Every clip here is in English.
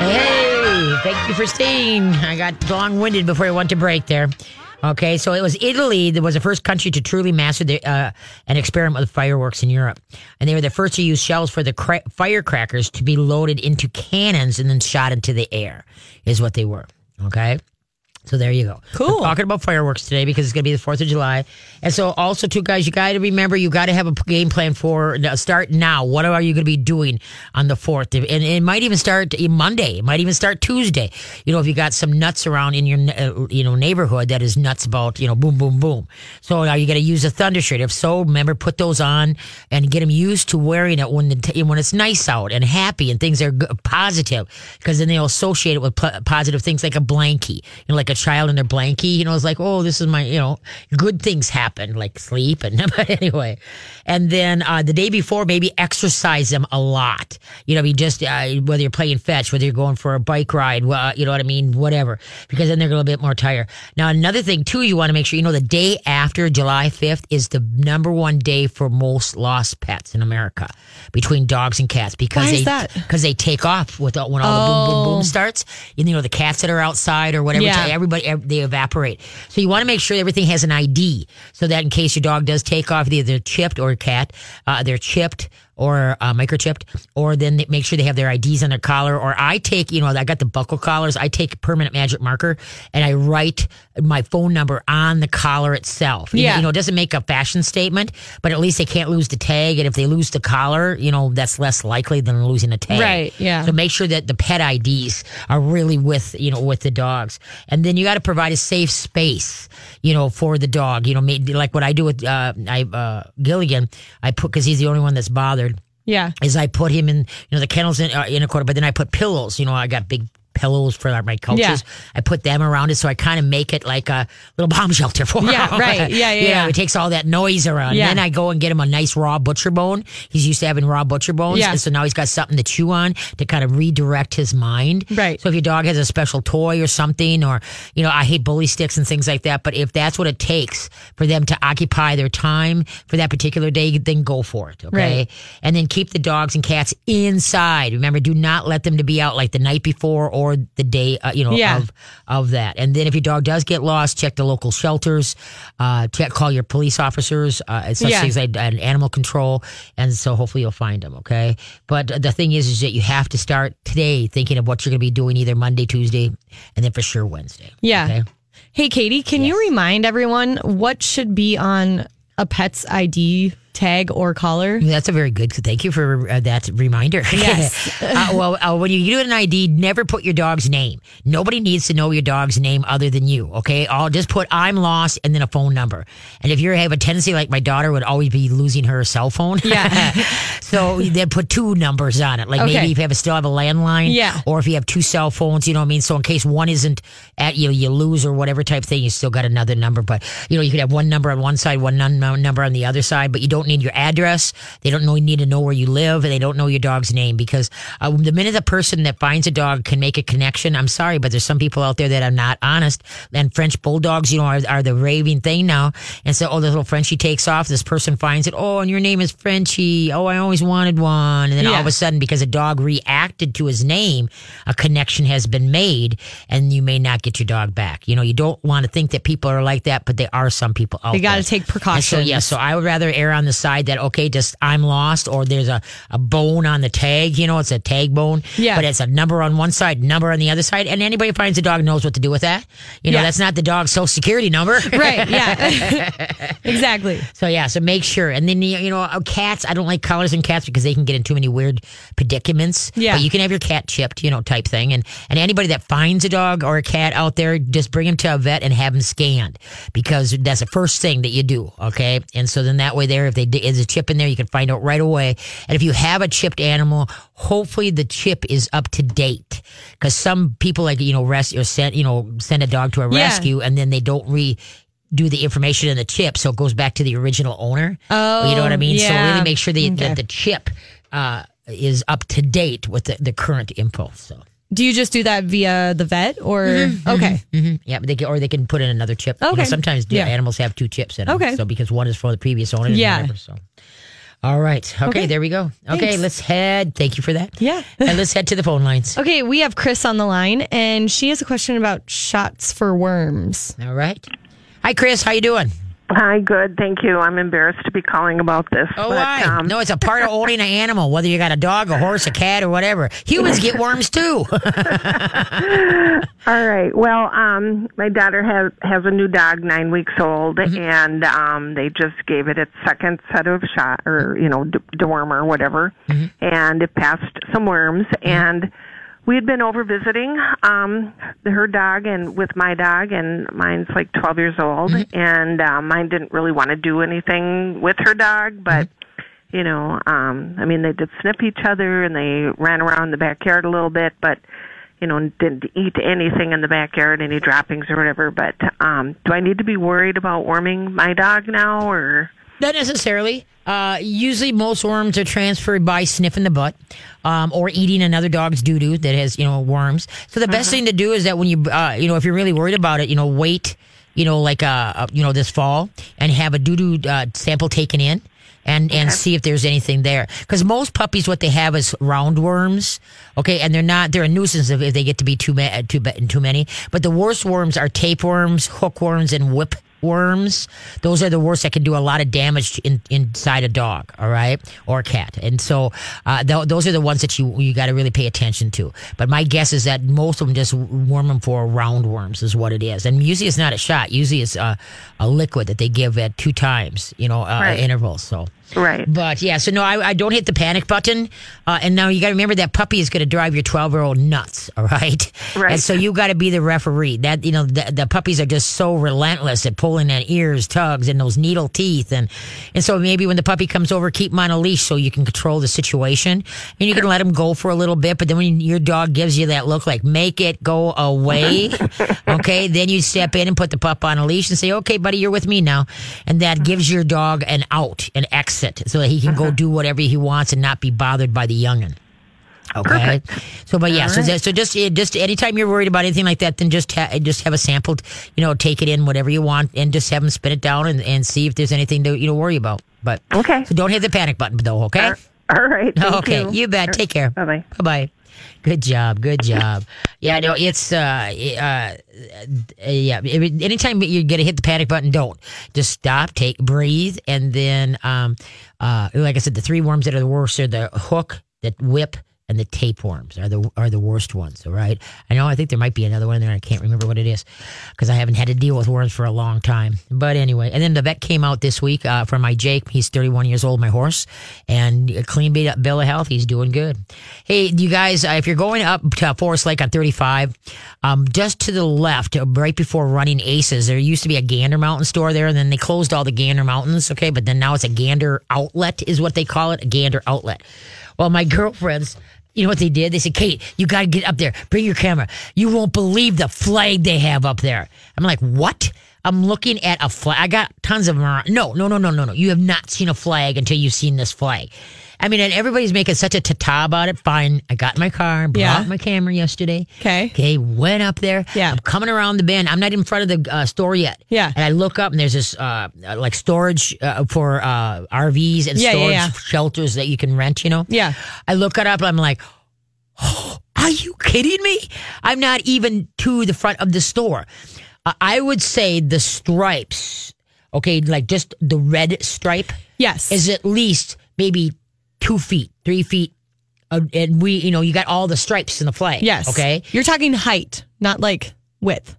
Hey, thank you for staying. I got long winded before I went to break there. Okay, so it was Italy that was the first country to truly master the, uh, an experiment with fireworks in Europe. And they were the first to use shells for the cra- firecrackers to be loaded into cannons and then shot into the air, is what they were. Okay. So there you go. Cool. We're talking about fireworks today because it's going to be the 4th of July. And so also too guys, you got to remember you got to have a game plan for start now. What are you going to be doing on the 4th? And it might even start Monday. It might even start Tuesday. You know, if you got some nuts around in your uh, you know neighborhood that is nuts about, you know, boom boom boom. So are you going to use a thunder shirt? If so, remember put those on and get them used to wearing it when the when it's nice out and happy and things are positive because then they'll associate it with positive things like a blankie, you know, like a child in their blankie. You know, it's like, oh, this is my, you know, good things happen, like sleep. And but anyway, and then uh, the day before, maybe exercise them a lot. You know, I mean, just uh, whether you're playing fetch, whether you're going for a bike ride, uh, you know what I mean, whatever, because then they're a little bit more tired. Now, another thing too, you want to make sure you know the day after July 5th is the number one day for most lost pets in America between dogs and cats because they because they take off with when all the boom boom boom Oh. starts. And, you know, the cats that are outside or whatever, Yeah. everybody ev- they evaporate. So you want to make sure everything has an ID so that in case your dog does take off, either they're chipped or cat, uh, they're chipped or uh, microchipped, or then they make sure they have their IDs on their collar. Or I take, you know, I got the buckle collars. I take permanent magic marker and I write my phone number on the collar itself. You know- Yeah. you know, it doesn't make a fashion statement, but at least they can't lose the tag. And if they lose the collar, you know, that's less likely than losing a tag. Right, yeah. So make sure that the pet IDs are really with, you know, with the dogs. And then you got to provide a safe space, you know, for the dog. You know, like what I do with uh, I, uh, Gilligan, I put, because he's the only one that's bothered Yeah. is I put him in, you know, the kennels in, uh, in a corner, but then I put pillows. You know, I got big pillows for my couches. Yeah. I put them around it, so I kind of make it like a little bomb shelter for Yeah, him. right. Yeah, yeah, You know, yeah. it takes all that noise around. Yeah. And then I go and get him a nice raw butcher bone. He's used to having raw butcher bones, Yeah. and so now he's got something to chew on to kind of redirect his mind. Right. So if your dog has a special toy or something, or you know, I hate bully sticks and things like that, but if that's what it takes for them to occupy their time for that particular day, then go for it. Okay. Right. And then keep the dogs and cats inside. Remember, do not let them to be out like the night before or the day, uh, you know, Yeah. of of that. And then if your dog does get lost, check the local shelters. Uh, check, call your police officers. Uh, such Yeah. things like and animal control. And so hopefully you'll find them. Okay. But the thing is, is that you have to start today thinking of what you're going to be doing either Monday, Tuesday, and then for sure Wednesday. Yeah. Okay. Hey, Katie, can you remind everyone what should be on a pet's ID tag or collar? That's a very good. Thank you for uh, that reminder. Yes. uh, well, uh, when you do an ID, never put your dog's name. Nobody needs to know your dog's name other than you. Okay, I'll just put I'm lost and then a phone number. And if you have a tendency, like my daughter would always be losing her cell phone, Yeah. so then put two numbers on it. Like Okay. maybe if you have a, still have a landline, Yeah. or if you have two cell phones, you know what I mean. So in case one isn't at you, you lose or whatever type thing, you still got another number. But you know, you could have one number on one side, one number on the other side, but you don't need your address. They don't know, you need to know where you live, and they don't know your dog's name because uh, the minute a person that finds a dog can make a connection, I'm sorry, but there's some people out there that are not honest. And French bulldogs, you know, are, are the raving thing now. And so, oh, the little Frenchie takes off. This person finds it. Oh, and your name is Frenchie. Oh, I always wanted one. And then all of a sudden, because a dog reacted to his name, a connection has been made, and you may not get your dog back. You know, you don't want to think that people are like that, but there are some people out there. You got to take And so, precautions. yeah, so I would rather err on the side that, okay, just I'm lost, or there's a, a bone on the tag, you know, it's a tag bone. Yeah. But it's a number on one side, number on the other side, and anybody who finds a dog knows what to do with that. You know, Yeah. that's not the dog's social security number. right. Yeah. exactly. So yeah, so make sure. And then you know, uh, cats. I don't like collars and cats because they can get in too many weird predicaments. Yeah. But you can have your cat chipped, you know, type thing. And and anybody that finds a dog or a cat out there, just bring them to a vet and have them scanned because that's the first thing that you do. Okay. And so then that way, there, if they is a chip in there, you can find out right away. And if you have a chipped animal, hopefully the chip is up to date because some people like you know rest or send you know send a dog to a Yeah. rescue and then they don't re do the information in the chip so it goes back to the original owner. Oh, you know what I mean? So really make sure that, Okay. that the chip uh, is up to date with the, the current info. So Do you just do that via the vet or mm-hmm. Mm-hmm. okay? hmm yeah, they can, or they can put in another chip. You know, Okay. sometimes Yeah. animals have two chips in them. Okay. So because one is for the previous owner. and Yeah. whatever, so. All right. Okay, Okay. there we go. Okay, Thanks. let's head. Thank you for that. Yeah. and let's head to the phone lines. Okay, we have Chris on the line, and she has a question about shots for worms. All right. Hi, Chris. How you doing? Hi, good. Thank you. I'm embarrassed to be calling about this. Oh, but, why? um, no, it's a part of owning an animal, whether you got a dog, a horse, a cat, or whatever. Humans get worms too. All right. Well, um, my daughter has has a new dog, nine weeks old, and um, they just gave it its second set of shot or you know de- dewormer or whatever, and it passed some worms. And we had been over visiting um, her dog and with my dog, and mine's like twelve years old, and uh, mine didn't really want to do anything with her dog, but. you know, um, I mean, they did snip each other and they ran around the backyard a little bit, but, you know, didn't eat anything in the backyard, any droppings or whatever. But, um, do I need to be worried about worming my dog now or? Not necessarily. Uh, usually, most worms are transferred by sniffing the butt um, or eating another dog's doo doo that has, you know, worms. So the best thing to do is that when you, uh, you know, if you're really worried about it, you know, wait, you know, like, uh, uh, you know, this fall and have a doo doo uh, sample taken in. And, and see if there's anything there. Because most puppies, what they have is roundworms. Okay. And they're not, they're a nuisance if, if they get to be too, ma- too, ba- too many. But the worst worms are tapeworms, hookworms, and whip worms. Those are the worst that can do a lot of damage in, inside a dog, all right, or a cat. And so uh, th- those are the ones that you you got to really pay attention to. But my guess is that most of them just worm them for roundworms is what it is. And usually it's not a shot. Usually it's a, a liquid that they give at two times, you know, uh, Right. intervals. So. Right. But yeah, so no, I, I don't hit the panic button. Uh, and now you got to remember that puppy is going to drive your 12 year old nuts. All right. Right. And so you got to be the referee. That, you know, the, the puppies are just so relentless at pulling at ears, tugs, and those needle teeth. And, and so maybe when the puppy comes over, keep him on a leash so you can control the situation. And you can let him go for a little bit. But then when your dog gives you that look like, make it go away. okay. Then you step in and put the pup on a leash and say, okay, buddy, you're with me now. And that gives your dog an out, an exit, so that he can go do whatever he wants and not be bothered by the youngin'. Okay. So, but yeah, so, that, so just just anytime you're worried about anything like that, then just ha- just have a sample, you know, take it in whatever you want, and just have them spin it down and, and see if there's anything to you know worry about. But Okay. so don't hit the panic button though. Okay. All right. Okay. You. You bet. Take care. Bye bye. Bye bye. Good job. Good job. Yeah, no, it's uh, uh, uh yeah. Anytime you're gonna hit the panic button, don't just stop, take, breathe, and then um, uh, like I said, the three worms that are the worst are the hook, the whip, and the tapeworms are the are the worst ones. All right. I know. I think there might be another one there. I can't remember what it is because I haven't had to deal with worms for a long time. But anyway, and then the vet came out this week uh, for my Jake. He's 31 years old, my horse, and a clean bill bill of health. He's doing good. Hey, you guys, uh, if you're going up to Forest Lake on 35, um, just to the left, uh, right before Running Aces, there used to be a Gander Mountain store there, and then they closed all the Gander Mountains. Okay, but then now it's a Gander Outlet, is what they call it, a Gander Outlet. Well, my girlfriends. You know what they did? They said, Kate, you got to get up there. Bring your camera. You won't believe the flag they have up there. I'm like, what? I'm looking at a flag. I got tons of them around. No, no, no, no, no, no. You have not seen a flag until you've seen this flag. I mean, and everybody's making such a tata about it. Fine. I got in my car, brought Yeah. my camera yesterday. Okay. Okay. Went up there. Yeah. I'm coming around the bend. I'm not in front of the uh, store yet. Yeah. And I look up and there's this, uh, like storage uh, for uh, RVs and Yeah, storage yeah. shelters that you can rent, you know? Yeah. I look it up. And I'm like, are you kidding me? I'm not even to the front of the store. Uh, I would say the stripes, okay, like just the red stripe Yes. is at least maybe two feet, three feet. Uh, and we, you know, you got all the stripes in the flag. yes. Okay. You're talking height, not like width.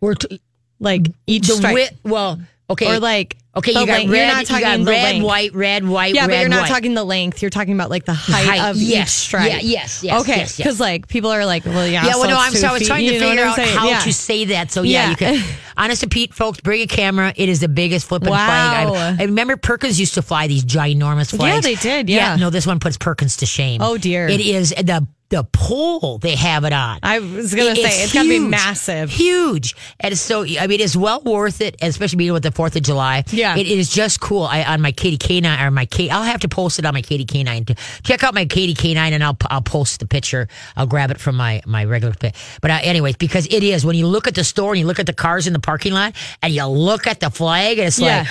We're t- Like each the stripe. width. Well, okay. or like okay, you got length. red, You're not you got red, length. white, red, white. Yeah, red, but you're not white. talking the length. You're talking about like the height, Height, of yes. each stripe. Yeah, yes, yes, Okay, yes, yes. because like people are like, well, yeah. Yeah, so well, no, I'm so I was trying to you figure out how yeah. to say that. So yeah, Yeah. you can. Honest to Pete, folks, bring a camera. It is the biggest flipping flag. Wow. I, I remember Perkins used to fly these ginormous flags. Yeah, they did, yeah. no, this one puts Perkins to shame. Oh, dear. It is the the pole they have it on. I was gonna say it's gotta be massive. huge, and so I mean it's well worth it, especially being with the Fourth of July. Yeah. it is just cool. I on my Katie K9 or my K, I'll have to post it on my Katie K9. Check out my Katie K9, and I'll I'll post the picture. I'll grab it from my my regular pit. But uh, anyways, because it is when you look at the store and you look at the cars in the parking lot and you look at the flag, and it's Yeah. like.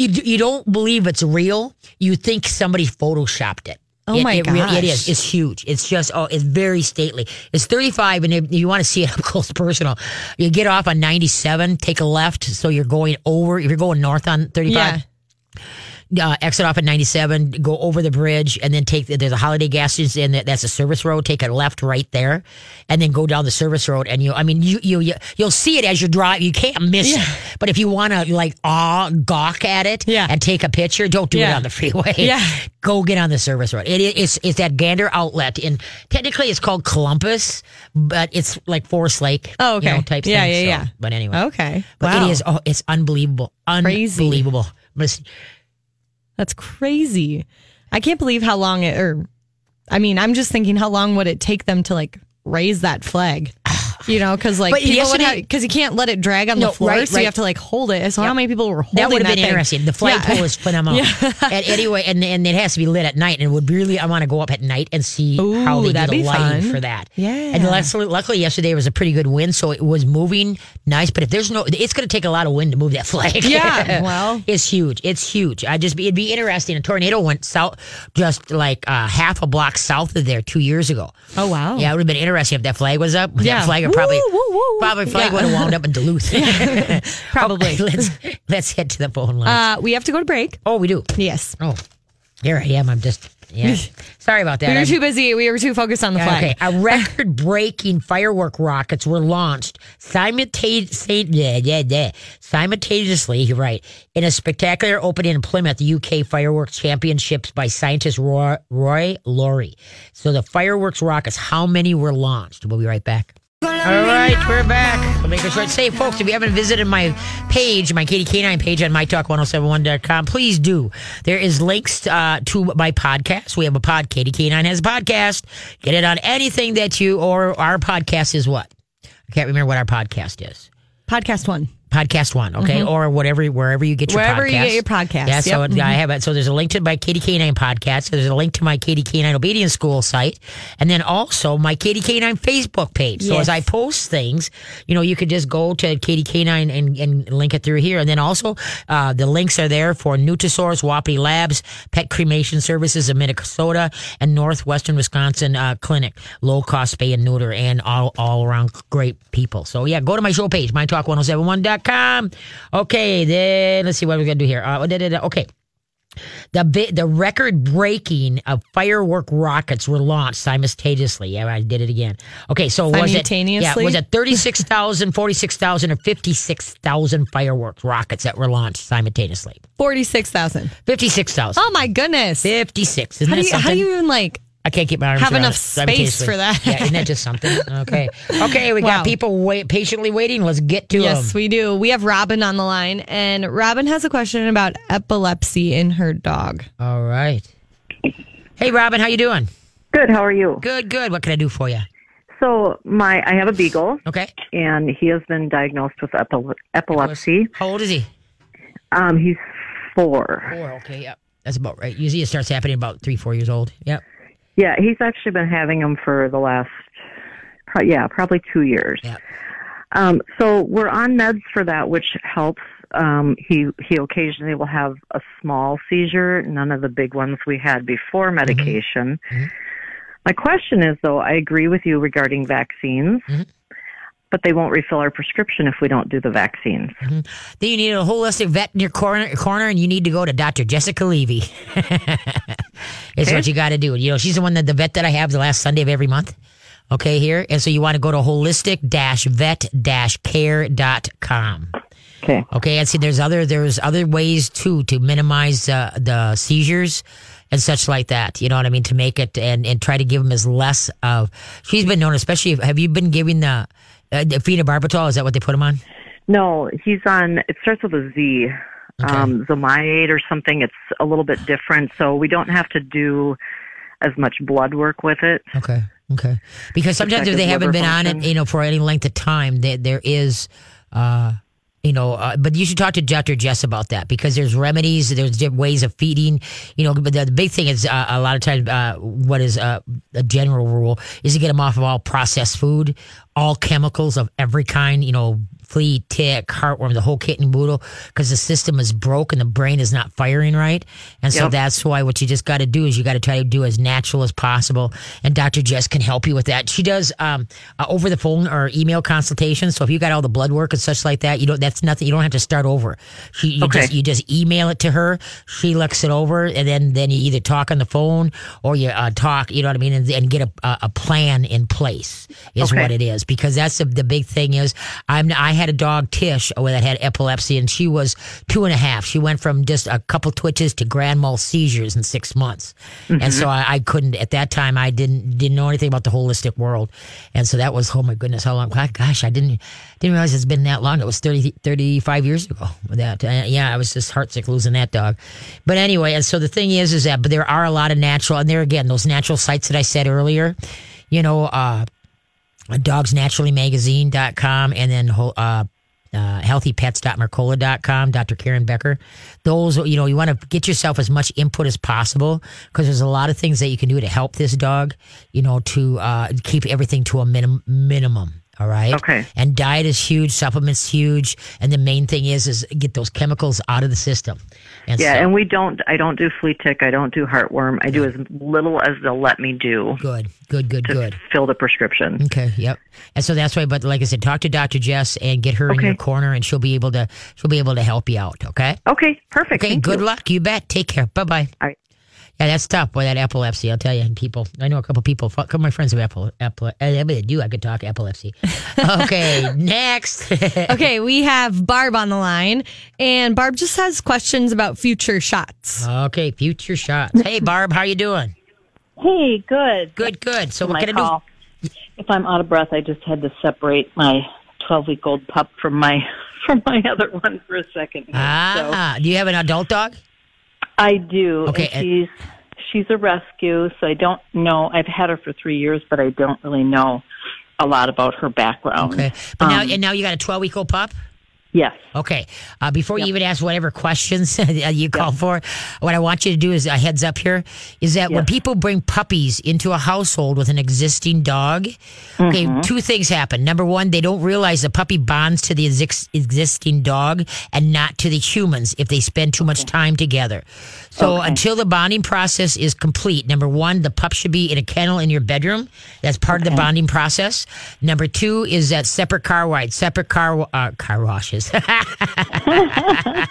You, you don't believe it's real. You think somebody photoshopped it. Oh It- my it really- it gosh. is. It's huge. It's just oh, it's very stately. It's 35, and if you want to see it up close, personal. You get off on 97, take a left, so you're going over. If you're going north on 35, Yeah. Uh, exit off at 97, go over the bridge, and then take the, there's a holiday gas station, that- that's a service road. Take a left right there, and then go down the service road. And you, I mean, you you, you you'll see it as you drive. You can't miss Yeah. it. But if you want to like awe gawk at it, Yeah. and take a picture, don't do it on the freeway. Yeah. go get on the service road. It, it's it's that Gander outlet, and technically it's called Columbus, but it's like Forest Lake. Oh, okay. You know, type Yeah, thing. yeah, So, yeah. But anyway, Okay. but wow. it is. Oh, it's unbelievable. Crazy. Unbelievable. That's crazy. I can't believe how long it, or, I mean, I'm just thinking how long would it take them to like raise that flag? You know, because like But people would because you can't let it drag on No, the floor, right, so right. you have to like hold it. So how many people were holding that would have been thing? interesting. The flagpole Yeah. is phenomenal. and anyway, and and it has to be lit at night. And it would really, I want to go up at night and see how Ooh, they do the be lighting fun. for that. Yeah. And luckily, luckily, yesterday was a pretty good wind, so it was moving nice. But if there's no, it's going to take a lot of wind to move that flag. Yeah, well. it's huge. It's huge. I just, it'd be interesting. A tornado went south, just like uh, half a block south of there two years ago. Oh wow. Yeah, it would have been interesting if that flag was up. Yeah. That flag would probably, Woo, woo, woo. probably flag Yeah. would have wound up in Duluth. Probably. Okay, let's let's head to the phone line. Uh, we have to go to break. oh, we do. Yes. Oh, here I am. I'm just yeah. Sorry about that. We were I'm- too busy. We were too focused on the flag. Okay, a record-breaking firework rockets were launched simultaneously, yeah, yeah, yeah, simultaneously. You're right. In a spectacular opening in Plymouth, the UK Fireworks Championships by scientist Roy, Roy Laurie. So the fireworks rockets, how many were launched? We'll be right back. All right, we're back. I'll make it short. Say, folks, if you haven't visited my page, my Katie K9 page on mytalk1071.com, please do. There is links uh, to my podcast. We have a pod. Katie K9 has a podcast. Get it on anything that you, or our podcast is what? I can't remember what our podcast is. Podcast one. Podcast One, okay, or whatever, wherever you get your Mm-hmm. Wherever you podcast. get your podcast, Yeah, so yep. Mm-hmm. I have it. So there's a link to my Katie K9 podcast. So there's a link to my Katie K9 Obedience School site, and then also my Katie K9 Facebook page. So as I post things, you know, you could just go to Katie K9 and, and link it through here, and then also uh, the links are there for Nutrisource, Wapiti Labs, Pet Cremation Services of Minnesota, and Northwestern Wisconsin uh, Clinic, low cost spay and neuter, and all all around great people. So yeah, go to my show page, mytalk1071.com. Okay, then let's see what we're gonna do here. Uh, da, da, da, okay. The the record breaking of firework rockets were launched simultaneously. Yeah, I did it again. Okay, so was it yeah, was it 36,000, 46,000 or 56,000 fireworks rockets that were launched simultaneously? 46,000. 56,000. Oh my goodness. 56. Isn't How do, you, something? how do you even like, I can't keep my arms have enough it space for that? yeah, isn't that just something? Okay. Okay, we Wow. got people wait, patiently waiting. Let's get to it. yes, them. we do. We have Robin on the line, and Robin has a question about epilepsy in her dog. All right. Hey, Robin, how you doing? Good. How are you? Good, good. What can I do for you? So my I have a beagle, Okay. and he has been diagnosed with epile- epilepsy. How old is he? Um, he's four. Four. Okay, yep. That's about right. Usually it starts happening about three, four years old. Yep. Yeah, he's actually been having them for the last, yeah, probably two years. Yeah. Um, so we're on meds for that, which helps. Um, he he occasionally will have a small seizure, none of the big ones we had before medication. My question is, though, I agree with you regarding vaccines, but they won't refill our prescription if we don't do the vaccines. Then you need a holistic vet in your corner, corner and you need to go to Dr. Jessica Levy. it's what you got to do. You know, she's the one that the vet that I have the last Sunday of every month. Okay, here. And so you want to go to holistic vet care.com. Okay. Okay, and see, there's other there's other ways too to minimize uh, the seizures and such like that. You know what I mean? To make it and and try to give them as less of. She's been known, especially. If, have you been giving the, uh, phenobarbital? Is that what they put him on? No, he's on. It starts with a Z, um, Zomide or something. It's a little bit different, so we don't have to do as much blood work with it. Okay. Okay. Because sometimes if they haven't been on it, you know, for any length of time, there there is, uh, you know, uh, but you should talk to Dr. Jess about that because there's remedies, there's ways of feeding, you know. But the, the big thing is uh, a lot of times, uh, what is uh, a general rule is to get them off of all processed food, all chemicals of every kind, you know, flea, tick, heartworm, the whole kit and boodle, because the system is broken, the brain is not firing right, and so Yep. that's why what you just got to do is you got to try to do as natural as possible. And Dr. Jess can help you with that. She does um, uh, over the phone or email consultations. So if you got all the blood work and such like that, you don't. That's nothing. You don't have to start over. She you Okay. just you just email it to her. She looks it over, and then then you either talk on the phone or you uh, talk. You know what I mean, and, and get a, a a plan in place is Okay. what it is. Because that's the, the big thing is I'm I had a dog Tish uh, that had epilepsy, and she was two and a half. She went from just a couple twitches to grand mal seizures in six months, and so I, I couldn't at that time. I didn't didn't know anything about the holistic world, and so that was oh my goodness, how long? Gosh, I didn't didn't realize it's been that long. It was 30, 35 years ago. That uh, yeah, I was just heartsick losing that dog. But anyway, and so the thing is, is that but there are a lot of natural, and there again, those natural sites that I said earlier, you know. uh dogsnaturallymagazine.com and then uh, uh, healthypets.mercola.com, Dr. Karen Becker. Those, you know, you want to get yourself as much input as possible because there's a lot of things that you can do to help this dog, you know, to uh, keep everything to a minim- minimum. All right. Okay. And diet is huge, supplements huge, and the main thing is is get those chemicals out of the system. And Yeah, so- and we don't. I don't do flea tick. I don't do heartworm. I do as little as they'll let me do good, good, good, good. fill the prescription. Okay. Yep. And so that's why. But like I said, talk to Dr. Jess and get her in your corner, and she'll be able to she'll be able to help you out. Okay. Okay, perfect. Okay. Thank good you. luck. You bet. Take care. Bye bye. All right. Yeah, that's tough. Boy, that epilepsy. I'll tell you, and people. I know a couple people. A couple of my friends have epilepsy. Epi- I mean, do. I could talk epilepsy. Okay. next. Okay, we have Barb on the line, and Barb just has questions about future shots. okay. Future shots. Hey, Barb. How you doing? Hey, good. Good. Good. So what my can I do? call. If I'm out of breath, I just had to separate my 12 week old pup from my from my other one for a second. here. Ah. Do you have an adult dog? I do. Okay, And she's she's a rescue, so I don't know. I've had her for three years, but I don't really know a lot about her background. Okay. But now, Um, and now you got a twelve week old pup. Yes. Okay. Uh, before you even ask whatever questions you call for, what I want you to do is a heads up here is that when people bring puppies into a household with an existing dog, okay, Mm-hmm. two things happen. Number one, they don't realize the puppy bonds to the exis- existing dog and not to the humans if they spend too much time together. So Okay. until the bonding process is complete, number one, the pup should be in a kennel in your bedroom. That's part of the bonding process. Number two is that separate car rides, separate car uh, car washes.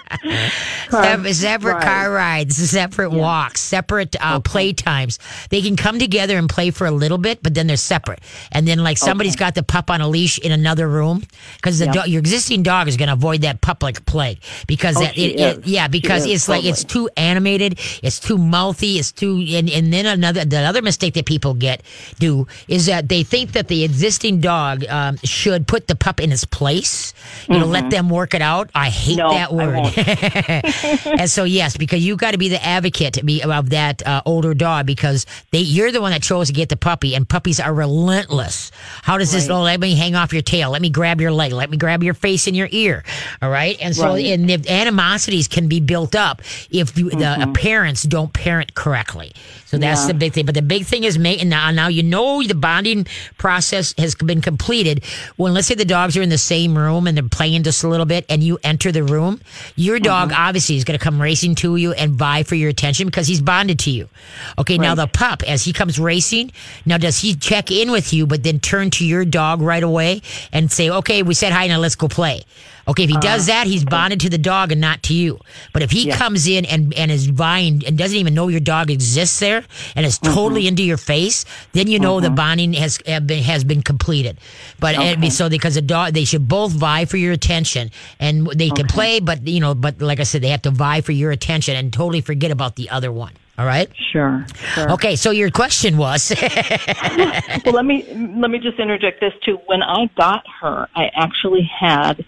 separate, separate right. car rides, separate walks, separate uh, play times. They can come together and play for a little bit, but then they're separate. And then, like, somebody's got the pup on a leash in another room because the Yeah. dog, your existing dog is going to avoid that pup like plague because Oh, that, she it, it- is. yeah, She because is, it's like it's too animated, it's too mouthy, it's too, and, and then another the other mistake that people get do is that they think that the existing dog um, should put the pup in its place, you know, let them work it out. I hate. No, that word. and so yes, because you got to be the advocate to be of that uh, older dog because they you're the one that chose to get the puppy, and puppies are relentless. How does this? Oh, let me hang off your tail. Let me grab your leg. Let me grab your face and your ear. All right, and so Right. and the animosities can be built up if you, the Mm-hmm. uh, parents don't parent correctly. So that's Yeah. the big thing. But the big thing is making now. Now you know the bonding process has been completed. When let's say the dogs are in the same room and they're playing just a little bit, and you enter the room, your dog Mm-hmm. obviously is going to come racing to you and vie for your attention because he's bonded to you. Okay, now the pup as he comes racing, now does he check in with you, but then turn to your dog right away and say, "Okay, we said hi, now let's go play." Okay, if he does that, he's bonded to the dog and not to you. But if he. Yeah. comes in and, and is vying and doesn't even know your dog exists there and is Mm-hmm. totally into your face, then you know the bonding has have been, has been completed. But Okay. so because the dog, they should both vie for your attention, and they can play, but you know, but like I said, they have to vie for your attention and totally forget about the other one. All right. Sure. Sure. Okay. So your question was, well, let me let me just interject this too. When I got her, I actually had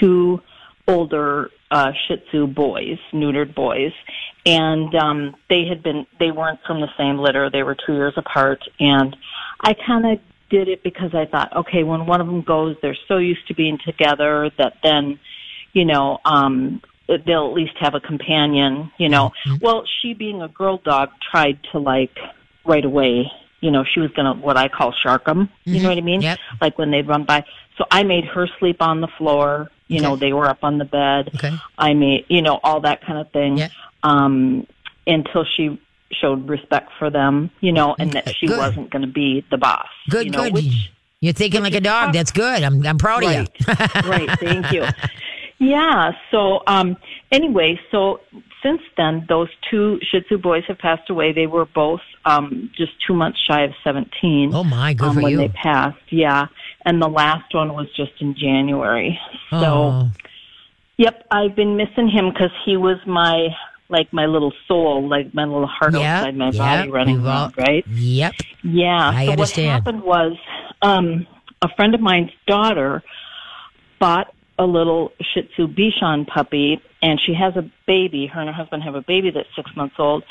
two older uh, Shih Tzu boys, neutered boys, and um, they had been they weren't from the same litter. They were two years apart, and I kind of did it because I thought, okay, when one of them goes, they're so used to being together that then, you know, um, they'll at least have a companion. You know, well, she being a girl dog tried to like right away you know, she was going to what I call shark them. You know what I mean? Yep. Like when they'd run by. So I made her sleep on the floor. You know, they were up on the bed. Okay. I mean, you know, all that kind of thing. Yeah. Um, until she showed respect for them, you know, and that she Good. wasn't going to be the boss. Good, you know, good. Which, You're thinking like a dog. tough. That's good. I'm I'm proud of you. right. Thank you. Yeah. So, um, anyway, so since then, those two Shih Tzu boys have passed away. They were both um, just two months shy of seventeen. Oh my, good um, when you. they passed. Yeah, and the last one was just in January. So, oh, yep, I've been missing him because he was my like my little soul, like my little heart yeah, outside my yeah, body running around, right? Yep. Yeah. I so understand. what happened was um, a friend of mine's daughter bought a little Shih Tzu Bichon puppy, and she has a baby. Her and her husband have a baby that's six months old.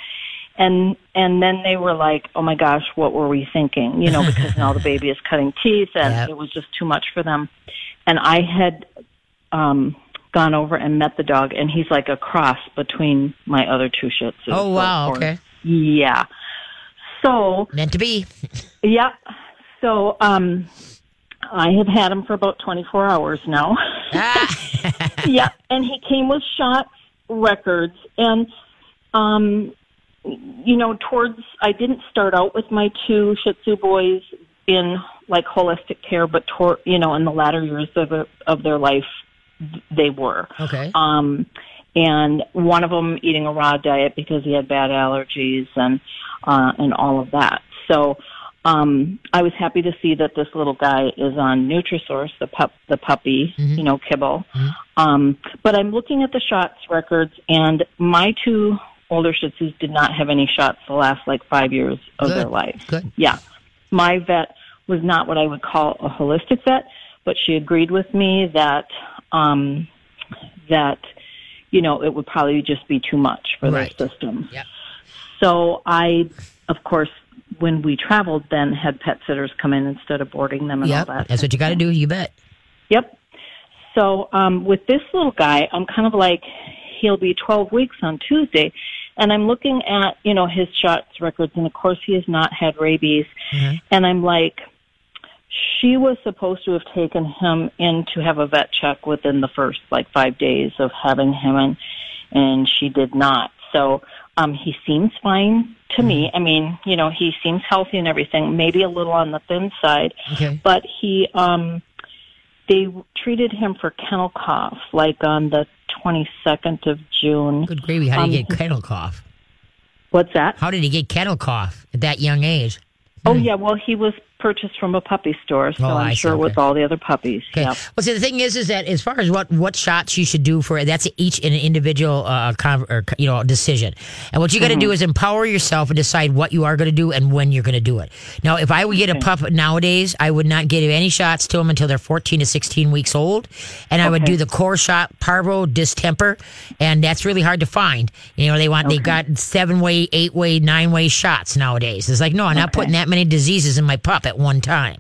And and then they were like, "Oh my gosh, what were we thinking?" You know, because now the baby is cutting teeth, and Yep. it was just too much for them. And I had um, gone over and met the dog, and he's like a cross between my other two Shih Tzus. Oh, wow, So, okay. Yeah. So Meant to be. Yep. So um I have had him for about 24 hours now. Ah. yeah, and he came with shots records and um you know towards I didn't start out with my two Shih Tzu boys in like holistic care but toward you know in the latter years of of their life they were. okay. Um, and one of them eating a raw diet because he had bad allergies and uh, and all of that. So um, I was happy to see that this little guy is on Nutrisource, the pup, the puppy, you know, kibble. Um, but I'm looking at the shots records, and my two older Shih Tzus did not have any shots the last like five years of Good. their life. Good. Yeah. My vet was not what I would call a holistic vet, but she agreed with me that um that you know it would probably just be too much for Right. their system. Yep. So I of course when we traveled then had pet sitters come in instead of boarding them and Yep. all that. That's what you got to do. You bet. Yep. So um, with this little guy, I'm kind of like, he'll be 12 weeks on Tuesday, and I'm looking at you know his shots records, and of course he has not had rabies, and I'm like, she was supposed to have taken him in to have a vet check within the first like five days of having him, and and she did not. So um, he seems fine to me. I mean, you know, he seems healthy and everything. Maybe a little on the thin side, Okay. but he um they treated him for kennel cough like on the 22nd of June. Good gravy. How did he Um, get kennel cough? What's that? How did he get kennel cough at that young age? Oh yeah, well he was purchased from a puppy store, so Oh, I I'm see, sure with okay. all the other puppies. Okay. Yep. Well, see, the thing is, is that as far as what what shots you should do for it, that's each an individual, uh, con- or you know, decision. And what you got to Mm-hmm. do is empower yourself and decide what you are going to do and when you're going to do it. Now, if I would get a pup nowadays, I would not give any shots to them until they're 14 to 16 weeks old, and I would do the core shot, parvo, distemper, and that's really hard to find. You know, they want they got seven way, eight way, nine way shots nowadays. It's like no, I'm not putting that many diseases in my pup at one time.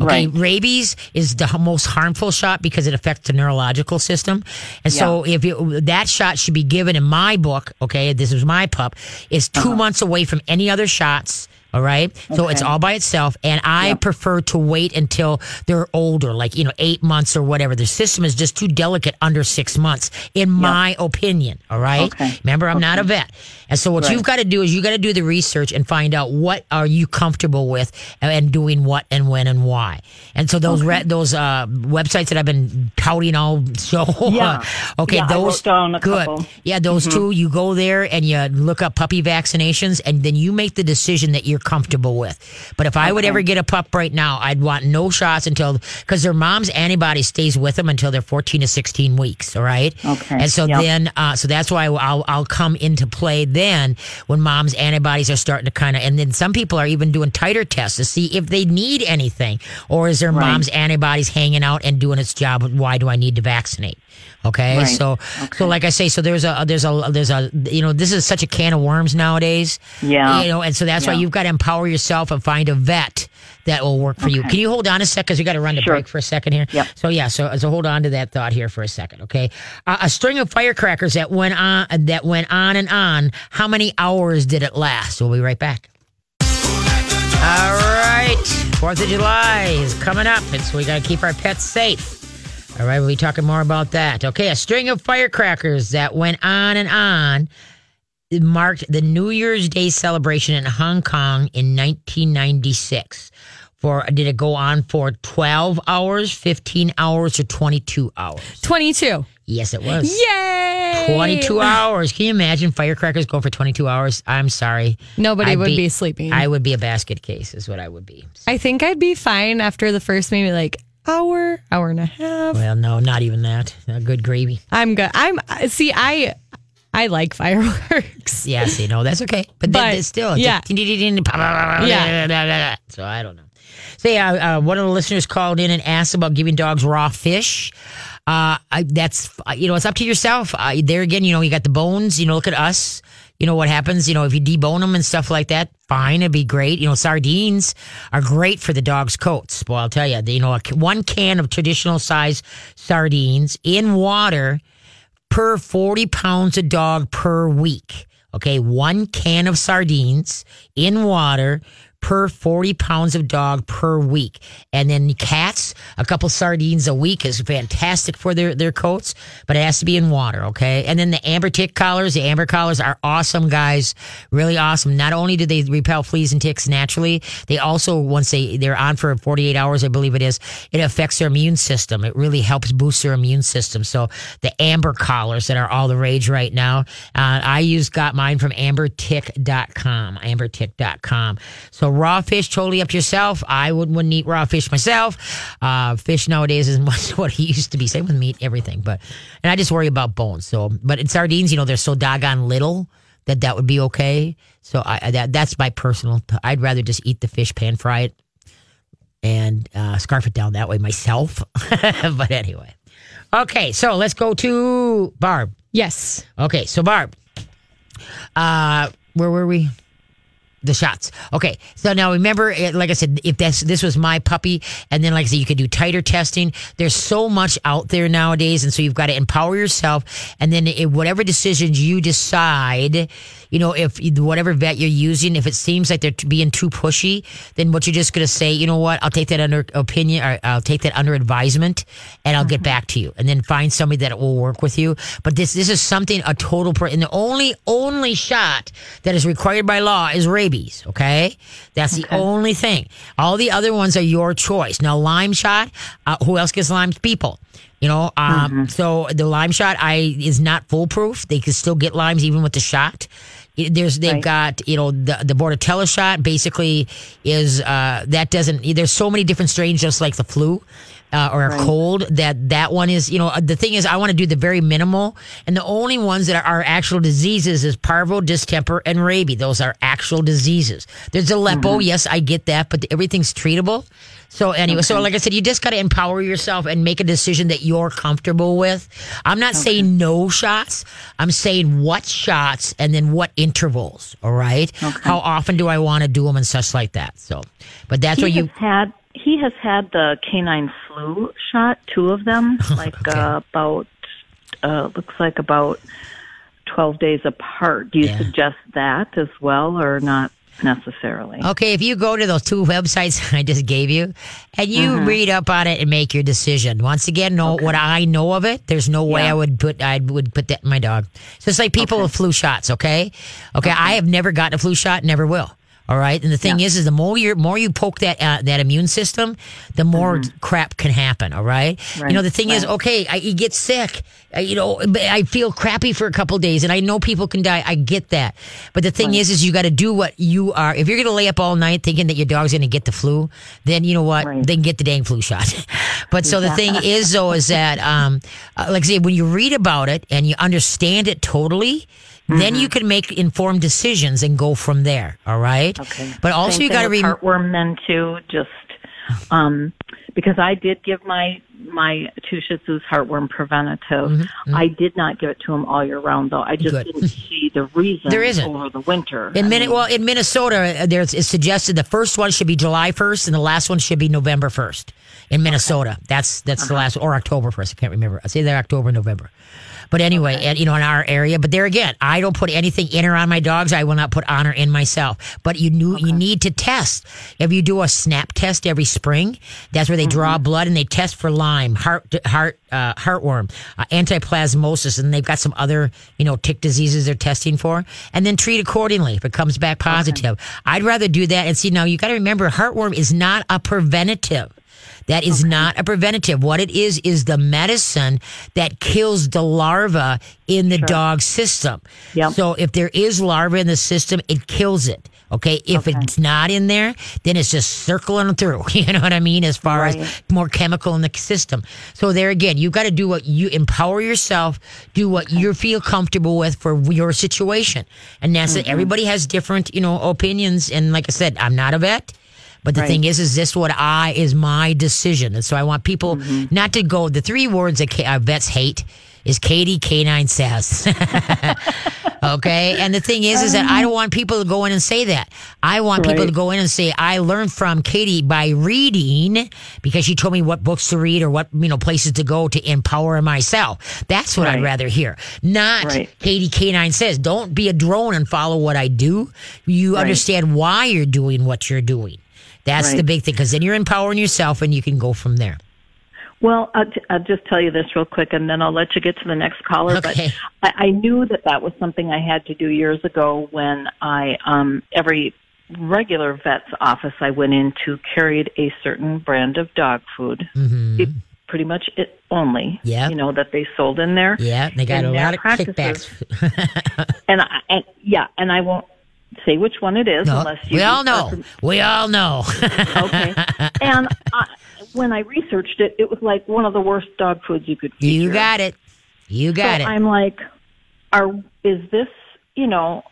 Okay, Right. rabies is the most harmful shot because it affects the neurological system. And so if you, that shot should be given in my book, okay, this is my pup, is 2 Uh-huh. months away from any other shots. All right. So it's all by itself. And I prefer to wait until they're older, like, you know, eight months or whatever. The system is just too delicate under six months, in my opinion. All right. Okay. Remember, I'm not a vet. And so what Right. you've got to do is you got to do the research and find out what are you comfortable with and doing what and when and why. And so those re- those uh, websites that I've been touting all so Yeah. okay, Yeah, those wrote down a good. couple. Yeah, those two. You go there and you look up puppy vaccinations, and then you make the decision that you're comfortable with. But if I would ever get a pup right now, I'd want no shots until because their mom's antibody stays with them until they're 14 to 16 weeks. All right. Okay. And so Yep. then, uh, so that's why I'll I'll come into play then when mom's antibodies are starting to kind of, and then some people are even doing titer tests to see if they need anything, or is their Right. mom's antibodies hanging out and doing its job? Why do I need to vaccinate? Okay, Right. so so like I say, so there's a there's a there's a you know this is such a can of worms nowadays. Yeah. you know, and so that's why you've got to empower yourself and find a vet that will work for you. Can you hold on a sec because we got to run the Sure. break for a second here? Yep. So yeah, so so hold on to that thought here for a second, okay? Uh, a string of firecrackers that went on that went on and on. How many hours did it last? We'll be right back. Who let the All right. Fourth of July is coming up, and so we got to keep our pets safe. All right, we'll be talking more about that. Okay, a string of firecrackers that went on and on marked the New Year's Day celebration in Hong Kong in 1996. For did it go on for 12 hours, 15 hours, or 22 hours? 22. Yes, it was. Yay! 22 hours. Can you imagine firecrackers going for 22 hours? I'm sorry. Nobody I'd would be sleeping. I would be a basket case, is what I would be. I think I'd be fine after the first maybe like hour, hour and a half. Well, no, not even that. A good gravy. I'm good. I'm see. I I like fireworks. Yeah, see, no, that's okay. But, then But, it's still, yeah. yeah. So I don't know. So yeah, uh, one of the listeners called in and asked about giving dogs raw fish. Uh, I, that's you know, it's up to yourself. Uh, there again, you know, you got the bones. You know, look at us. You know what happens. You know, if you debone them and stuff like that, fine, it'd be great. You know, sardines are great for the dog's coats. Well, I'll tell you, you know, one can of traditional size sardines in water per 40 pounds of dog per week. Okay, one can of sardines in water per 40 pounds of dog per week. And then cats, a couple sardines a week is fantastic for their, their coats, but it has to be in water, okay? And then the amber tick collars, the amber collars are awesome, guys. Really awesome. Not only do they repel fleas and ticks naturally, they also, once they, they're on for 48 hours, I believe it is, it affects their immune system. It really helps boost their immune system. So the amber collars that are all the rage right now, uh, I use, got mine from ambertick.com, ambertick.com. So raw fish, totally up to yourself. I wouldn't, wouldn't eat raw fish myself. Uh, fish nowadays isn't much what it used to be. Same with meat, everything. But, and I just worry about bones. So, but in sardines, you know, they're so doggone little that that would be okay. So I, that, that's my personal, I'd rather just eat the fish, pan fry it and uh, scarf it down that way myself. but anyway. Okay, so let's go to Barb. Yes. Okay, so Barb, uh, where were we? The shots. Okay, so now remember, eh, like I said, if this this was my puppy, and then like I said, you could do titer testing. There's so much out there nowadays, and so you've got to empower yourself, and then if whatever decisions you decide, you know, if whatever vet you're using, if it seems like they're being too pushy, then what you're just going to say, you know what, I'll take that under opinion, or I'll take that under advisement, and I'll get back to you, and then find somebody that will work with you. But this this is something a total, per- and the only only shot that is required by law is rabies. Okay, that's the only thing. All the other ones are your choice. Now, Lyme shot. Uh, who else gets Lyme? People. You know, um, so the Lyme shot I is not foolproof. They can still get Lymes even with the shot. There's they've Right. got you know the the Bordetella shot basically is uh, that doesn't there's so many different strains just like the flu. Uh, or a cold that that one is you know the thing is i want to do the very minimal and the only ones that are, are actual diseases is parvo distemper and rabies those are actual diseases there's a lepto yes i get that but everything's treatable so anyway, so like I said, you just got to empower yourself and make a decision that you're comfortable with. I'm not saying no shots. I'm saying what shots and then what intervals. All right. How often do I want to do them and such like that. So, but that's he what you. had he has had the canine flu shot, two of them, like uh, about uh, looks like about twelve days apart. Do you Yeah. suggest that as well, or not necessarily? Okay, if you go to those two websites I just gave you and you Mm-hmm. read up on it and make your decision. Once again, know what I know of it. There's no way Yeah. I would put I would put that in my dog. So it's like people with flu shots. Okay? okay, I have never gotten a flu shot, never will. All right, and the thing is, is the more you more you poke that uh, that immune system, the more crap can happen. All right, you Mm-hmm. Know the thing is, okay, I, you get sick, uh, you know, I feel crappy for a couple days, and I know people can die. I get that, but the thing is, is you got to do what you are. If you're going to lay up all night thinking that your dog's going to get the flu, then you know what? Right. Then get the dang flu shot. but so the thing is, though, is that um, uh, like I say, when you read about it and you understand it totally. Then Mm-hmm. you can make informed decisions and go from there. All right. Okay. But also Same you got to remember. heartworm then too. Just um, because I did give my my two Shih Tzus heartworm preventative. I did not give it to them all year round though. I just Mm-hmm, Good. didn't see the reason There isn't. over the winter. In I Min- mean, well, in Minnesota, uh, there's it's suggested the first one should be July 1st and the last one should be November 1st. in Minnesota. That's that's the last or October first. I can't remember. I say they're October, November. But anyway, and, you know, in our area. But there again, I don't put anything in or on my dogs. I will not put on or in myself. But you knew you need to test. If you do a snap test every spring, that's where they draw blood and they test for Lyme, heart, heart, uh, heartworm, uh, anaplasmosis, and they've got some other you know tick diseases they're testing for, and then treat accordingly if it comes back positive. I'd rather do that and see. Now you got to remember, heartworm is not a preventative. That is not a preventative. What it is is the medicine that kills the larva in the dog system. Yep. So if there is larva in the system, it kills it. Okay. If it's not in there, then it's just circling through. You know what I mean? As far as more chemical in the system. So there again, you got to do what you empower yourself, do what you feel comfortable with for your situation. And that's Mm-hmm. it. Everybody has different, you know, opinions. And like I said, I'm not a vet. But the Right. thing is, is this what I is my decision? And so I want people Mm-hmm. not to go. The three words that K- uh, vets hate is Katie Canine says. okay, and the thing is, is that I don't want people to go in and say that. I want people to go in and say I learned from Katie by reading because she told me what books to read or what you know places to go to empower myself. That's what I'd rather hear. Not Right. Katie Canine says. Don't be a drone and follow what I do. You Right. understand why you're doing what you're doing. That's the big thing because then you're empowering yourself and you can go from there. Well, I'll, t- I'll just tell you this real quick, and then I'll let you get to the next caller. Okay. But I, I knew that that was something I had to do years ago when I um, every regular vet's office I went into carried a certain brand of dog food. Mm-hmm. It, pretty much it only. Yeah. You know that they sold in there. Yeah, they got And a lot of practices- kickbacks. And I, and yeah, and I won't say which one it is No, unless you. we all know. We all know. okay. And I, when I researched it, it was like one of the worst dog foods you could. you got it. You got so it. I'm like, are is this you know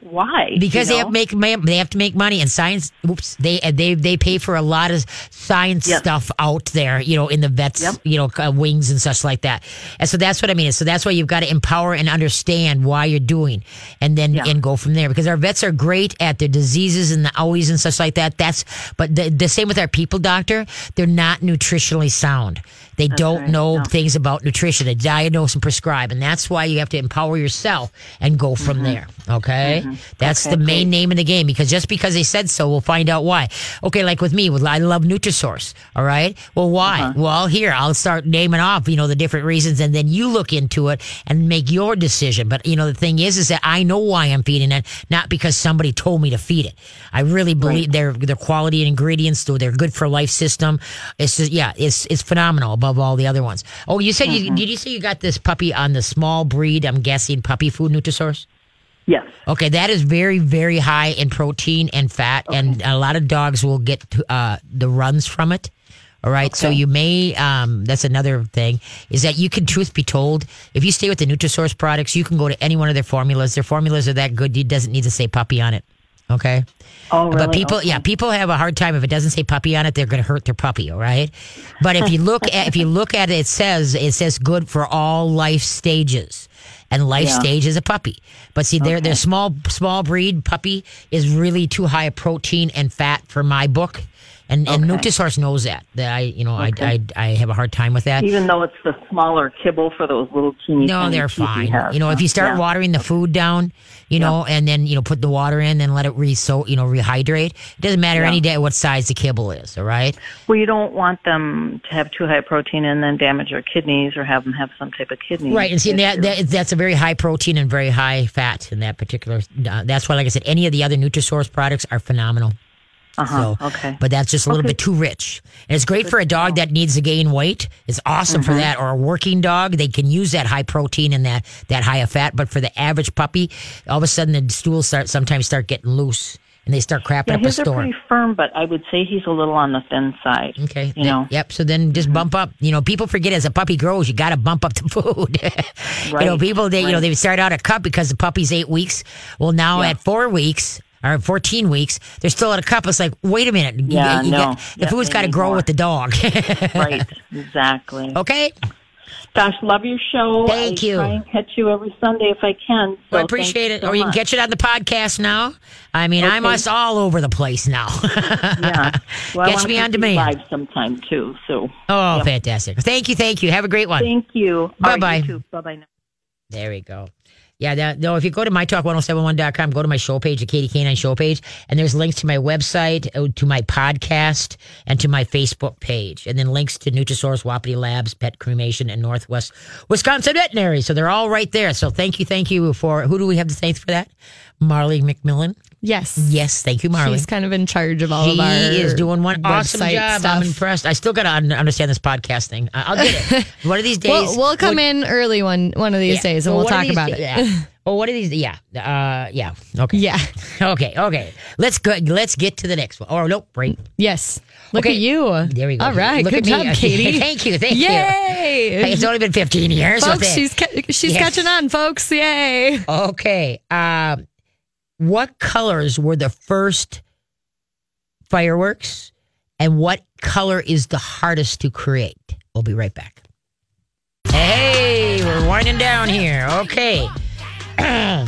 why? because you they know? have make ma- they have to make money and science. Oops, they they they pay for a lot of science Yep. stuff out there. You know, in the vets, Yep. you know, uh, wings and such like that. And so that's what I mean. So that's why you've got to empower and understand why you're doing, and then Yeah. and go from there. Because our vets are great at their diseases and the owies and such like that. That's but the, the same with our people doctor. They're not nutritionally sound. They don't right. know No. things about nutrition. They diagnose and prescribe, and that's why you have to empower yourself and go from there. Okay, that's Mm-hmm. Okay, the main name of the game. Because just because they said so, we'll find out why. Okay, like with me, with I love Nutrisource. All right, well, why? Uh-huh. Well, here I'll start naming off, you know, the different reasons, and then you look into it and make your decision. But you know, the thing is, is that I know why I'm feeding it, not because somebody told me to feed it. I really believe their their quality and ingredients, though they're good for life system. It's just, yeah, it's it's phenomenal above all the other ones. Oh, you said Mm-hmm. you did you say you got this puppy on the small breed? I'm guessing puppy food Nutrisource. yes. Okay, that is very, very high in protein and fat, and a lot of dogs will get uh, the runs from it. All right, so you may. Um, that's another thing is that you can. Truth be told, if you stay with the Nutrisource products, you can go to any one of their formulas. Their formulas are that good. It doesn't need to say puppy on it. Okay. Oh, really? But people, Okay. yeah, people have a hard time if it doesn't say puppy on it. They're going to hurt their puppy, all right. But if you look at if you look at it, it says it says good for all life stages, and life Yeah. stage is a puppy. But see, their their small small breed puppy is really too high of protein and fat for my book, and and Okay. Nutrisource knows that. That I you know I, Okay. I I have a hard time with that. Even though it's the smaller kibble for those little teeny. No, they're fine. You know, if you start Yeah. watering the food down, you know, and then you know put the water in, and let it re so you know rehydrate. It doesn't matter Yeah. any day what size the kibble is. All right. Well, you don't want them to have too high protein and then damage their kidneys or have them have some type of kidney. Right, and see that, that that's a very high protein and very high fat in that particular. Uh, that's why, like I said, any of the other Nutrisource products are phenomenal. Uh-huh. So, okay. but that's just a little Okay. bit too rich, and it's great for a dog that needs to gain weight. It's awesome Mm-hmm. for that, or a working dog. They can use that high protein and that that high of fat. But for the average puppy, all of a sudden the stools start sometimes start getting loose, and they start crapping yeah, up a his are pretty firm, but I would say he's a little on the thin side. Okay. You know. Yep. So then Mm-hmm. just bump up. You know, people forget as a puppy grows, you got to bump up the food. right. You know, people they you know they start out a cup because the puppy's eight weeks. Well, now Yeah. at four weeks or fourteen weeks, they're still at a cup. It's like, wait a minute. You- Yeah, you no. got- the food's got to grow more. with the dog. right. Exactly. okay. Gosh, love your show. Thank I you. Try and catch you every Sunday if I can. So Well, I appreciate it. so or you can catch it on the podcast now. I mean, I'm us all over the place now. Yeah. Well, Catch me on demand. live sometime too. So Oh, Yeah. fantastic. Thank you. Thank you. Have a great one. thank you. Bye-bye. Bye bye. There we go. Yeah, that, no, if you go to mytalk1071.com, go to my show page, the Katie Canine show page, and there's links to my website, uh, to my podcast, and to my Facebook page, and then links to Nutrisource, Wapiti Labs, Pet Cremation, and Northwest Wisconsin Veterinary. So they're all right there. So thank you, thank you for, who do we have to thank for that? Marley McMillan. Yes. Yes, thank you, Marley. She's kind of in charge of all She of our is doing one awesome job. Stuff. I'm impressed. I still got to un- understand this podcast thing. I- I'll get it. one of these days. We'll, we'll come in early one one of these yeah. days and Well, we'll talk about it. Yeah. Well, what are these? Yeah. Uh, yeah. Okay. Yeah. Okay. Okay. Let's go. Let's get to the next one. Or nope. Break. Yes. Look Okay. at you. There we go. All right. Look Good at me. job, Katie. Thank you. Thank you. Yay. Hey, it's only been 15 years. folks, she's ca- she's Yes. catching on, folks. Yay. Okay. Um, what colors were the first fireworks, and what color is the hardest to create? We'll be right back. Hey, we're winding down here. Okay. uh,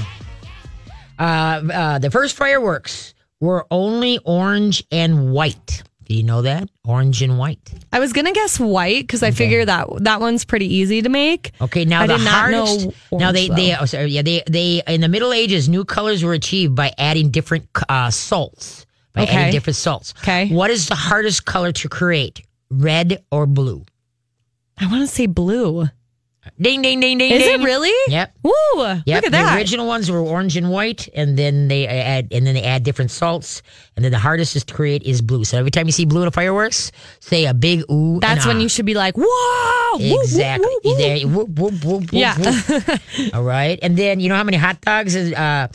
uh, the first fireworks were only orange and white. Do you know that? Orange and white. I was gonna guess white because I figure that that one's pretty easy to make. Okay, now I the did not hardest. know now they orange, they oh, sorry, yeah they they in the Middle Ages new colors were achieved by adding different uh, salts by Okay. adding different salts. Okay. what is the hardest color to create? Red or blue? I want to say blue. Ding ding ding ding. Is ding. it really? Yep. Woo! Yep. Look at The that. original ones were orange and white, and then they add and then they add different salts, and then the hardest is to create is blue. So every time you see blue in a fireworks, say a big ooh. That's when ah. you should be like, whoa! woo, woo, Exactly. woo, woo. There, whoop, whoop, whoop, whoop, Yeah. All right. And then you know how many hot dogs is uh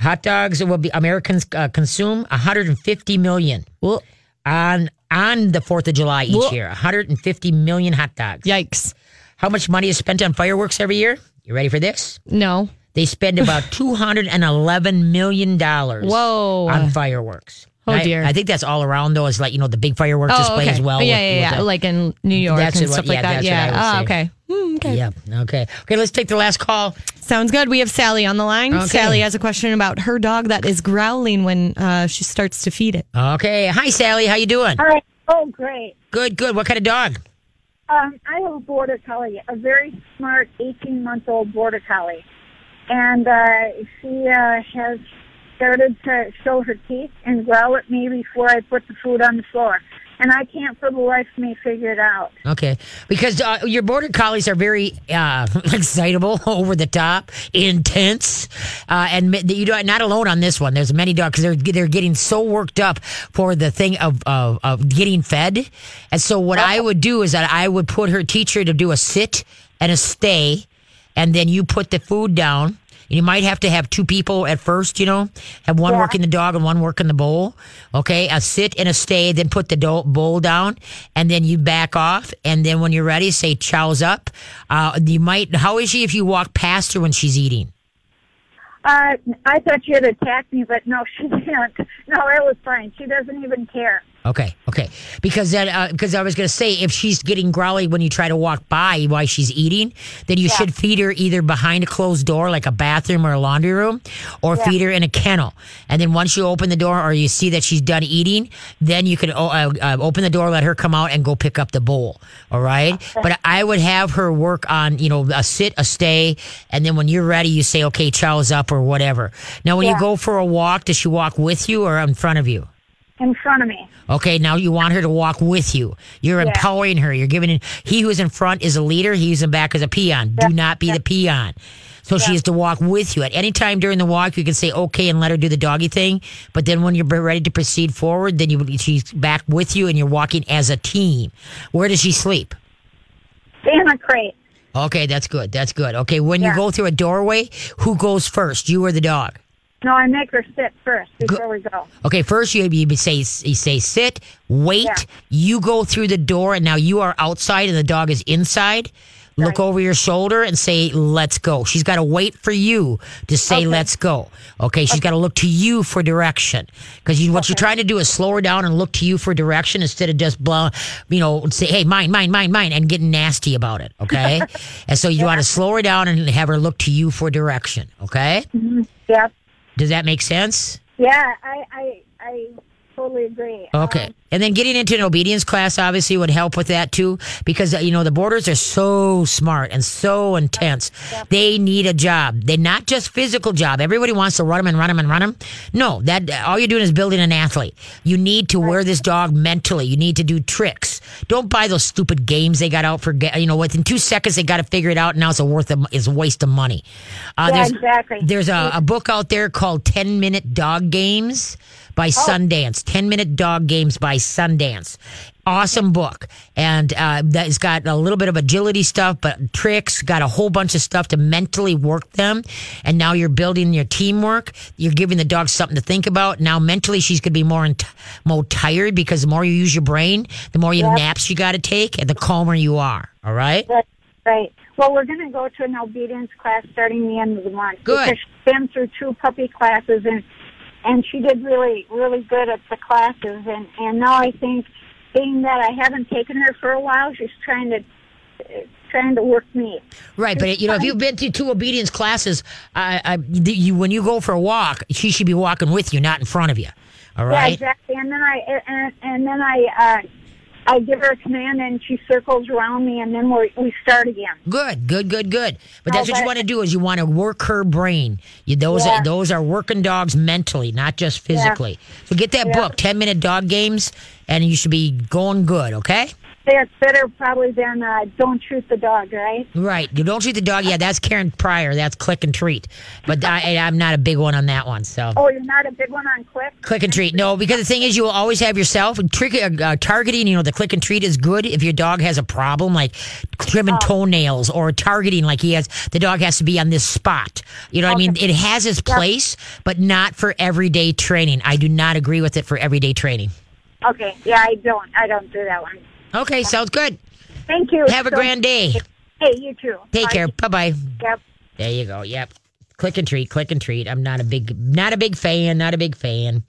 hot dogs will be Americans uh, consume 150 million Well, on on the 4th of July each year. 150 million hot dogs. yikes. How much money is spent on fireworks every year? You ready for this? No. They spend about 211 million dollars Whoa. on fireworks. Oh, I- dear. I, think that's all around though. Is like you know the big fireworks display as well. yeah, with- yeah, with yeah. the- like in New York That's and what- stuff yeah, like that. that's Yeah. I was Ah, okay. Hmm, okay. Yeah. Okay. Okay. Let's take the last call. Sounds good. We have Sally on the line. Okay. Sally has a question about her dog that is growling when uh, she starts to feed it. Okay. Hi, Sally. How you doing? All right. Oh, great. Good. Good. What kind of dog? Um, I have a border collie, a very smart 18 month old border collie, and uh, she uh, has started to show her teeth and growl at me before I put the food on the floor, and I can't for the life of me figure it out. Okay. Because uh, your border collies are very uh, excitable, over the top, intense, uh, and you do not alone on this one. There's many dogs because they're they're getting so worked up for the thing of, of of getting fed, and so what I would do is that I would put her teacher to do a sit and a stay, and then you put the food down. You might have to have two people at first, you know, have one Yeah. working the dog and one working the bowl. Okay, a sit and a stay, then put the do- bowl down, and then you back off. And then when you're ready, say "chow's up." Uh, you might. How is she if you walk past her when she's eating? Uh, I thought she had attacked me, but no, she didn't. No, it was fine. She doesn't even care. Okay, okay. Because then, because I was going to say, if she's getting growly when you try to walk by while she's eating, then you should feed her either behind a closed door, like a bathroom or a laundry room, or feed her in a kennel. And then once you open the door or you see that she's done eating, then you can uh, uh, open the door, let her come out, and go pick up the bowl. All right. But I would have her work on, you know, a sit, a stay, and then when you're ready, you say, okay, chow's up or whatever. Now, when you go for a walk, does she walk with you or in front of you? In front of me. Okay, now you want her to walk with you. You're Yeah. empowering her. You're giving he who's in front is a leader. He who's in back is a peon. Do not be the peon. So she has to walk with you. At any time during the walk, you can say okay and let her do the doggy thing. But then when you're ready to proceed forward, then you she's back with you and you're walking as a team. Where does she sleep? In a crate. Okay, that's good. That's good. Okay, when you go through a doorway, who goes first? You or the dog? No, I make her sit first before we go. Okay, first you, you say you say sit, wait. Yeah. You go through the door, and now you are outside, and the dog is inside. Look over your shoulder and say, let's go. She's got to wait for you to say, Okay. let's go. Okay. She's got to look to you for direction. Because you, what you're trying to do is slow her down and look to you for direction instead of just blow, you know, say, hey, mine, mine, mine, mine, and getting nasty about it. Okay. and so you want to slow her down and have her look to you for direction. Okay. Mm-hmm. Yep. Does that make sense? Yeah, I, I, I totally agree. Okay. Um, and then getting into an obedience class obviously would help with that too because you know the borders are so smart and so intense. They need a job. They're not just physical job. Everybody wants to run them and run them and run them. No, that all you're doing is building an athlete. You need to wear this dog mentally. You need to do tricks. Don't buy those stupid games they got out for you know within 2 seconds they got to figure it out and now it's a worth of, it's a waste of money. Uh, Yeah, there's, exactly. There's a, a book out there called 10 Minute Dog Games by Sundance. 10 Minute Dog Games by Sundance. Awesome book. And uh, that's got a little bit of agility stuff, but tricks, got a whole bunch of stuff to mentally work them. And now you're building your teamwork. You're giving the dog something to think about. Now mentally, she's going to be more, int- more tired because the more you use your brain, the more you naps you got to take, and the calmer you are. All right? Right. Right. Well, we're going to go to an obedience class starting the end of the month. Good. Because she's been through two puppy classes and and she did really really good at the classes and and now I think being that I haven't taken her for a while, she's trying to trying to work me. Right, but you know, if you've been to two obedience classes, I, I, you when you go for a walk, she should be walking with you, not in front of you. All right. Yeah, exactly. And then I and and then I uh I give her a command and she circles around me and then we we start again. Good, good, good, good. But that's what you want to do is you want to work her brain. You, those Yeah. are, those are working dogs mentally, not just physically. So get that Yeah. book, Ten Minute Dog Games, and you should be going good. Okay. That's better probably than uh, don't treat the dog, right? Right. You don't treat the dog. Yeah, that's Karen Pryor. That's click and treat. But I, I'm not a big one on that one. So. Oh, you're not a big one on click. Click and treat. No, because the thing is, you will always have yourself and trick uh, uh, targeting. You know, the click and treat is good if your dog has a problem, like trimming toenails or targeting, like he has. The dog has to be on this spot. You know what I mean? It has its place, but not for everyday training. I do not agree with it for everyday training. Okay. Yeah, I don't. I don't do that one. Okay, sounds good. Thank you. Have a So- grand day. Hey, you too. Take Bye. care. Bye bye. Yep. There you go. Yep. Click and treat. Click and treat. I'm not a big, not a big fan. Not a big fan.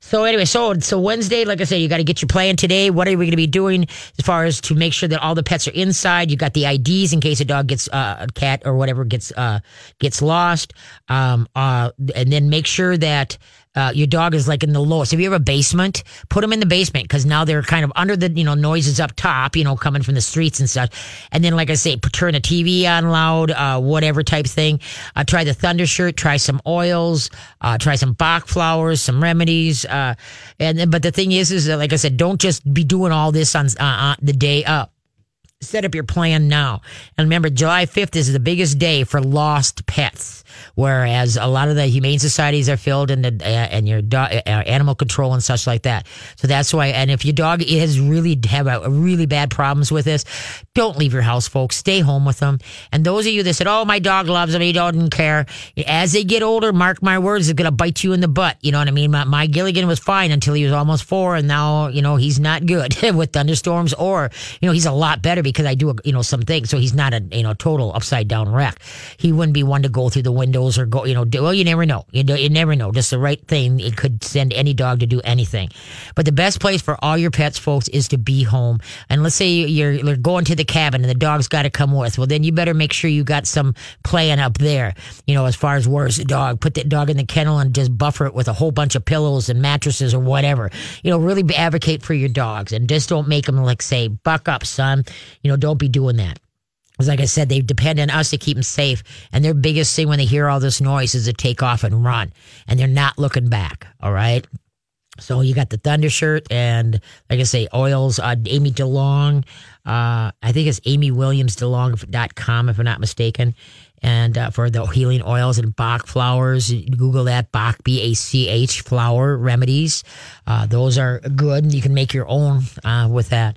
So anyway, so so Wednesday, like I said, you got to get your plan today. What are we going to be doing as far as to make sure that all the pets are inside? You got the IDs in case a dog gets uh, a cat or whatever gets uh gets lost. Um uh and then make sure that uh, your dog is like in the lowest. If you have a basement, put them in the basement because now they're kind of under the you know noises up top, you know, coming from the streets and such. And then, like I say, turn the TV on loud, uh, whatever type thing. Uh, try the Thunder shirt. Try some oils. Uh, try some Bach flowers, some remedies. Uh, and then, but the thing is, is that, like I said, don't just be doing all this on uh, the day up set up your plan now. And remember, July 5th is the biggest day for lost pets, whereas a lot of the humane societies are filled in the, uh, and your dog, uh, animal control and such like that. So that's why, and if your dog is really have a, really bad problems with this, don't leave your house, folks. Stay home with them. And those of you that said, oh, my dog loves him, he doesn't care. As they get older, mark my words, it's going to bite you in the butt. You know what I mean? My, my Gilligan was fine until he was almost four, and now, you know, he's not good with thunderstorms, or, you know, he's a lot better because I do, you know, some things. So he's not a, you know, total upside down wreck. He wouldn't be one to go through the windows or go, you know, do, well, you never know. You, know, you never know. Just the right thing, it could send any dog to do anything. But the best place for all your pets, folks, is to be home. And let's say you're, you're going to the cabin and the dog's got to come with. Well, then you better make sure you got some plan up there, you know, as far as where's the dog. Put that dog in the kennel and just buffer it with a whole bunch of pillows and mattresses or whatever. You know, really advocate for your dogs and just don't make them like say, buck up, son. You know, don't be doing that. Because, like I said, they depend on us to keep them safe. And their biggest thing when they hear all this noise is to take off and run. And they're not looking back. All right. So you got the Thunder shirt and, like I say, oils. Uh, Amy DeLong. Uh, I think it's amywilliamsdelong.com if I'm not mistaken. And uh, for the healing oils and Bach flowers, Google that Bach B A C H flower remedies. Uh, those are good, and you can make your own uh, with that.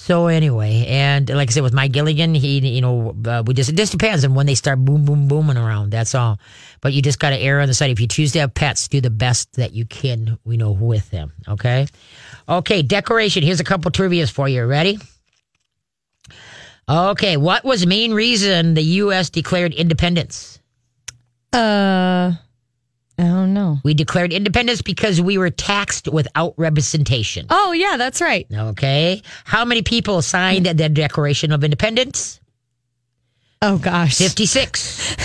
So anyway, and like I said, with Mike Gilligan, he, you know, uh, we just it just depends on when they start boom, boom, booming around. That's all. But you just got to err on the side. If you choose to have pets, do the best that you can, you know, with them. Okay. Okay. Decoration. Here's a couple trivia's for you. Ready? Okay, what was the main reason the U.S. declared independence? Uh, I don't know. We declared independence because we were taxed without representation. Oh yeah, that's right. Okay. How many people signed hmm. the Declaration of Independence? Oh gosh, 56.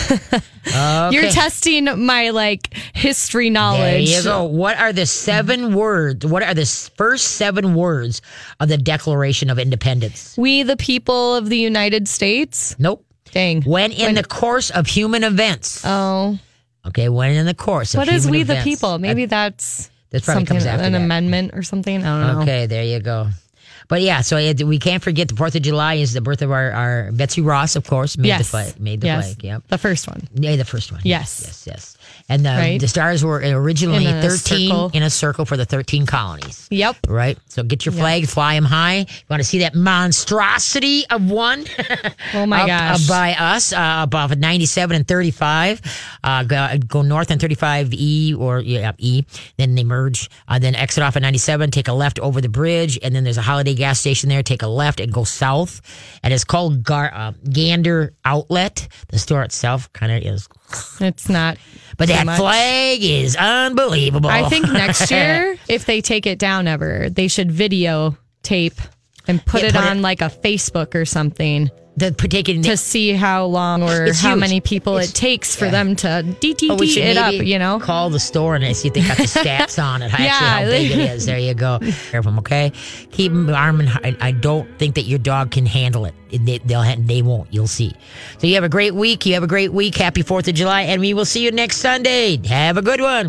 Okay. you're testing my like history knowledge. There you go. What are the seven hmm. words? What are the first seven words of the Declaration of Independence? We the people of the United States. Nope. Dang. When in the course of human events. Oh, Okay, when in the course of what is we the people? Maybe that's That probably something comes after an that. amendment or something. I don't know. Okay, there you go. But yeah, so it, we can't forget the Fourth of July is the birth of our, our Betsy Ross, of course, made the Yes. flag. Made the yes. flag. Yep. The first one. Yeah, the first one. Yes. yes, yes. And the, Right. the stars were originally In thirteen circle. in a circle for the thirteen colonies. Yep. Right. So get your flag, fly them high. You want to see that monstrosity of one? Oh my up, gosh. uh, by us, uh, above 97 and 35. Uh, go, go north on 35E or yeah, E. Then they merge. Uh, then exit off at 97, take a left over the bridge. And then there's a holiday gas station there. Take a left and go south. And it's called Gar, uh, Gander Outlet. The store itself kind of is. It's not. But that much. flag is unbelievable. I think next year, if they take it down ever, they should videotape and put Yeah, it put it- on like a Facebook or something the taking to see how long or It's how huge. many people It's- it takes for yeah. them to DTT Oh, it up, you know? Call the store and see if they got the stats on it. Actually, how Yeah. big it is. There you go. Care of them, okay? Keep them arm and I, I don't think that your dog can handle it. They, they'll they won't. You'll see. So you have a great week. You have a great week. Happy Fourth of July, and we will see you next Sunday. Have a good one.